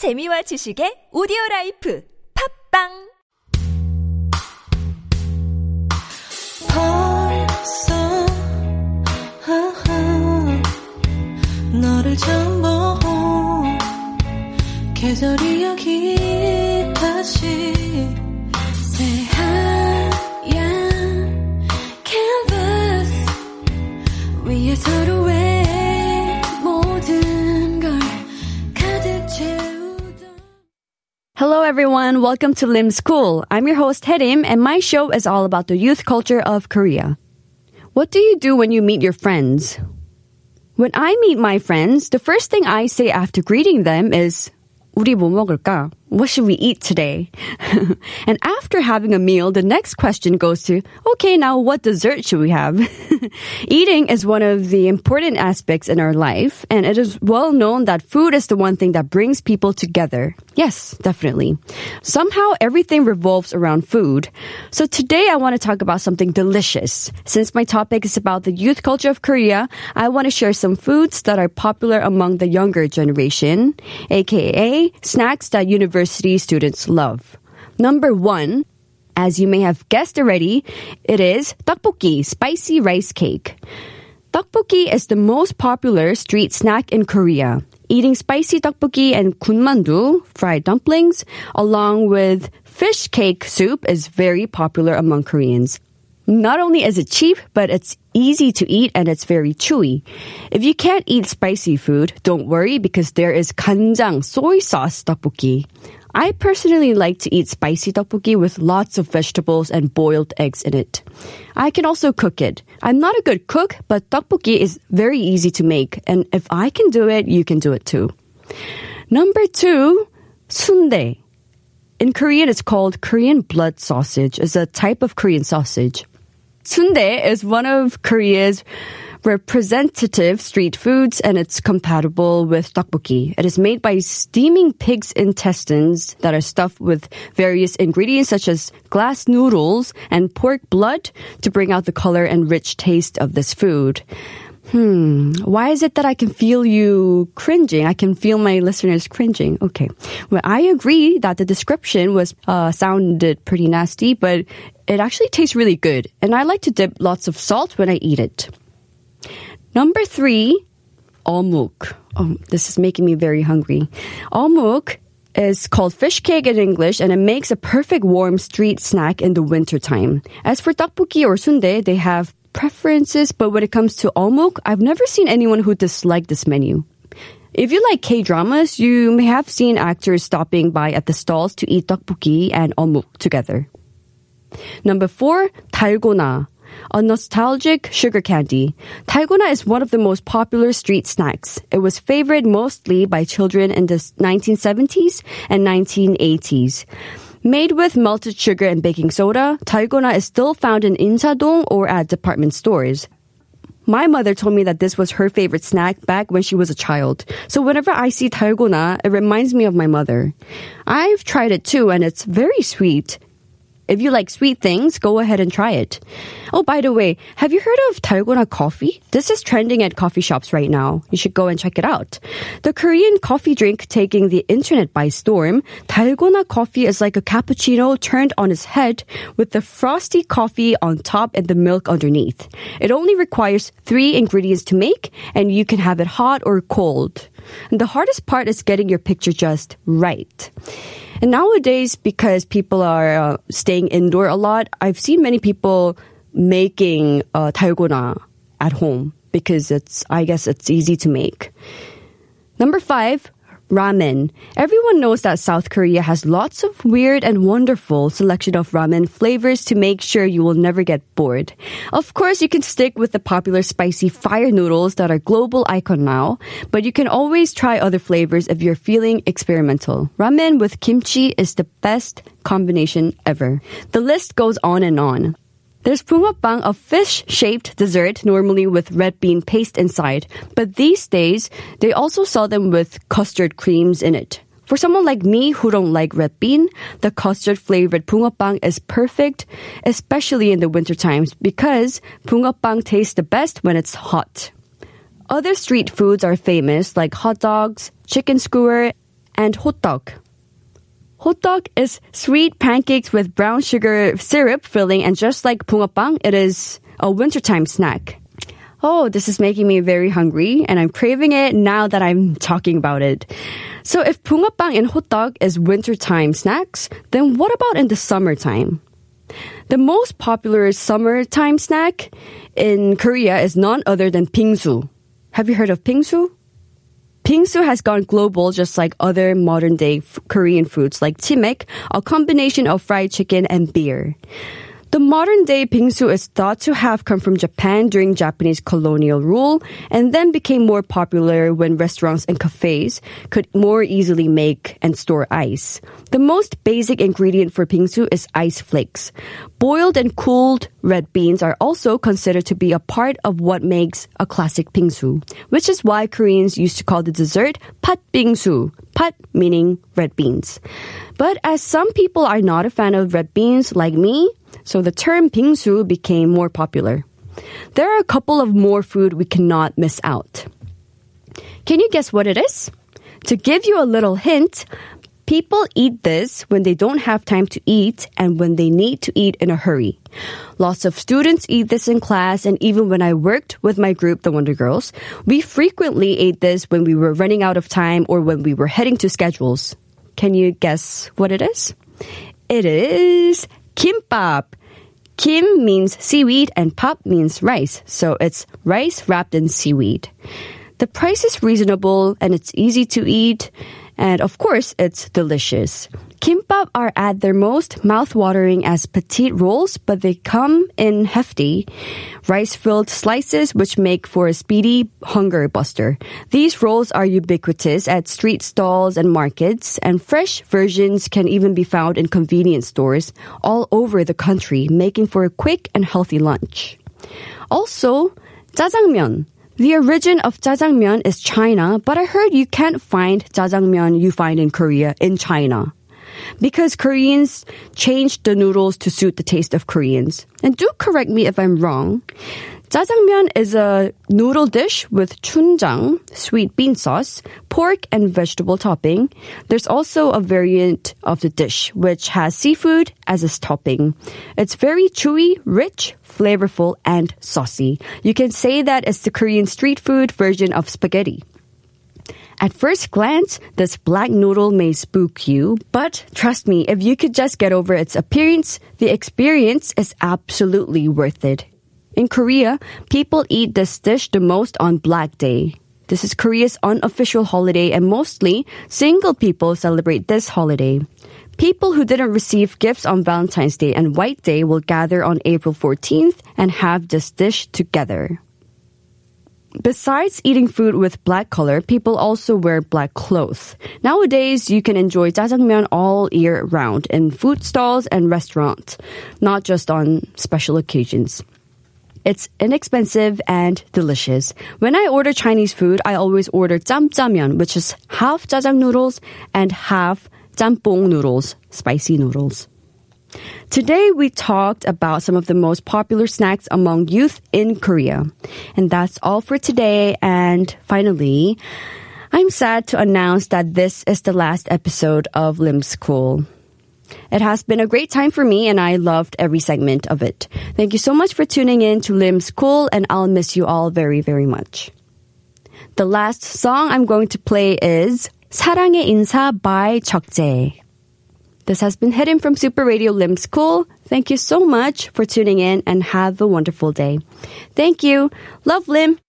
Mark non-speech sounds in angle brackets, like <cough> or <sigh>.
재미와 지식의 오디오 라이프 팝빵! 벌써 너를 처음 본 계절이 여기 everyone. Welcome to Lim School. I'm your host, Herim, and my show is all about the youth culture of Korea. What do you do when you meet your friends? When I meet my friends, the first thing I say after greeting them is, 우리 뭐 먹을까? What should we eat today? <laughs> and after having a meal, the next question goes to, okay, now what dessert should we have? <laughs> Eating is one of the important aspects in our life, and it is well known that food is the one thing that brings people together. Yes, definitely. Somehow everything revolves around food. So today I want to talk about something delicious. Since my topic is about the youth culture of Korea, I want to share some foods that are popular among the younger generation, aka snacks that university students love. Number one, as you may have guessed already, it is tteokbokki, spicy rice cake. Tteokbokki is the most popular street snack in Korea. Eating spicy tteokbokki and kunmandu, fried dumplings, along with fish cake soup is very popular among Koreans. Not only is it cheap, but it's easy to eat and it's very chewy. If you can't eat spicy food, don't worry because there is kanjang soy sauce tteokbokki. I personally like to eat spicy tteokbokki with lots of vegetables and boiled eggs in it. I can also cook it. I'm not a good cook, but tteokbokki is very easy to make, and if I can do it, you can do it too. Number two, sundae. In Korean, it's called Korean blood sausage. It's a type of Korean sausage. Sundae is one of Korea's representative street foods and it's compatible with tteokbokki. It is made by steaming pig's intestines that are stuffed with various ingredients such as glass noodles and pork blood to bring out the color and rich taste of this food. Hmm. Why is it that I can feel you cringing? I can feel my listeners cringing. Okay. Well, I agree that the description was uh, sounded pretty nasty, but it actually tastes really good, and I like to dip lots of salt when I eat it. Number three, omuk. Oh, this is making me very hungry. Omuk is called fish cake in English and it makes a perfect warm street snack in the wintertime. As for tteokbokki or sundae, they have preferences, but when it comes to omuk, I've never seen anyone who disliked this menu. If you like K-dramas, you may have seen actors stopping by at the stalls to eat tteokbokki and omuk together. Number four, 달고나. A nostalgic sugar candy. Dalgona is one of the most popular street snacks. It was favored mostly by children in the 1970s and 1980s. Made with melted sugar and baking soda, dalgona is still found in insadong or at department stores. My mother told me that this was her favorite snack back when she was a child. So whenever I see dalgona, it reminds me of my mother. I've tried it too and it's very sweet. If you like sweet things, go ahead and try it. Oh, by the way, have you heard of dalgona coffee? This is trending at coffee shops right now. You should go and check it out. The Korean coffee drink taking the internet by storm, dalgona coffee is like a cappuccino turned on its head with the frosty coffee on top and the milk underneath. It only requires three ingredients to make, and you can have it hot or cold. And the hardest part is getting your picture just right. And nowadays, because people are uh, staying indoor a lot, I've seen many people making uh, at home because it's, I guess, it's easy to make. Number five, ramen. Everyone knows that South Korea has lots of weird and wonderful selection of ramen flavors to make sure you will never get bored. Of course, you can stick with the popular spicy fire noodles that are global icon now, but you can always try other flavors if you're feeling experimental. Ramen with kimchi is the best combination ever. The list goes on and on. There's bungeoppang, a fish-shaped dessert normally with red bean paste inside, but these days they also sell them with custard creams in it. For someone like me who don't like red bean, the custard flavored bungeoppang is perfect, especially in the winter times because bungeoppang tastes the best when it's hot. Other street foods are famous like hot dogs, chicken skewer, and hot dog. Hotteok is sweet pancakes with brown sugar syrup filling, and just like bungeoppang, it is a wintertime snack. Oh, this is making me very hungry, and I'm craving it now that I'm talking about it. So, if bungeoppang and hotteok is wintertime snacks, then what about in the summertime? The most popular summertime snack in Korea is none other than bingsu. Have you heard of bingsu? Bingsu has gone global just like other modern day Korean foods like chimek, a combination of fried chicken and beer. The modern day bingsu is thought to have come from Japan during Japanese colonial rule and then became more popular when restaurants and cafes could more easily make and store ice. The most basic ingredient for bingsu is ice flakes. Boiled and cooled red beans are also considered to be a part of what makes a classic bingsu, which is why Koreans used to call the dessert pat bingsu, pat meaning red beans. But as some people are not a fan of red beans like me, so the term bingsu became more popular. There are a couple of more food we cannot miss out. Can you guess what it is? To give you a little hint, people eat this when they don't have time to eat and when they need to eat in a hurry. Lots of students eat this in class, and even when I worked with my group, the Wonder Girls, we frequently ate this when we were running out of time or when we were heading to schedules. Can you guess what it is? It is kimbap. Kim means seaweed and bap means rice, so it's rice wrapped in seaweed. The price is reasonable and it's easy to eat, and of course, it's delicious. Kimbap are at their most mouth-watering as petite rolls, but they come in hefty, rice-filled slices which make for a speedy hunger buster. These rolls are ubiquitous at street stalls and markets, and fresh versions can even be found in convenience stores all over the country, making for a quick and healthy lunch. Also, jjajangmyeon. The origin of jjajangmyeon is China, but I heard you can't find jjajangmyeon you find in Korea in China. Because Koreans changed the noodles to suit the taste of Koreans. And do correct me if I'm wrong. Jjajangmyeon is a noodle dish with chunjang, sweet bean sauce, pork and vegetable topping. There's also a variant of the dish which has seafood as its topping. It's very chewy, rich, flavorful, and saucy. You can say that it's the Korean street food version of spaghetti. At first glance, this black noodle may spook you, but trust me, if you could just get over its appearance, the experience is absolutely worth it. In Korea, people eat this dish the most on Black Day. This is Korea's unofficial holiday and mostly single people celebrate this holiday. People who didn't receive gifts on Valentine's Day and White Day will gather on April 14th and have this dish together. Besides eating food with black color, people also wear black clothes. Nowadays, you can enjoy jajangmyeon all year round in food stalls and restaurants, not just on special occasions. It's inexpensive and delicious. When I order Chinese food, I always order jjamjjamyeon, which is half jajang noodles and half jjamppong noodles, spicy noodles. Today we talked about some of the most popular snacks among youth in Korea. And that's all for today. And finally, I'm sad to announce that this is the last episode of Lim School. It has been a great time for me and I loved every segment of it. Thank you so much for tuning in to Lim School and I'll miss you all very, very much. The last song I'm going to play is 사랑의 인사 by 적재. This has been hidden from Super Radio Lim School. Thank you so much for tuning in and have a wonderful day. Thank you. Love Lim.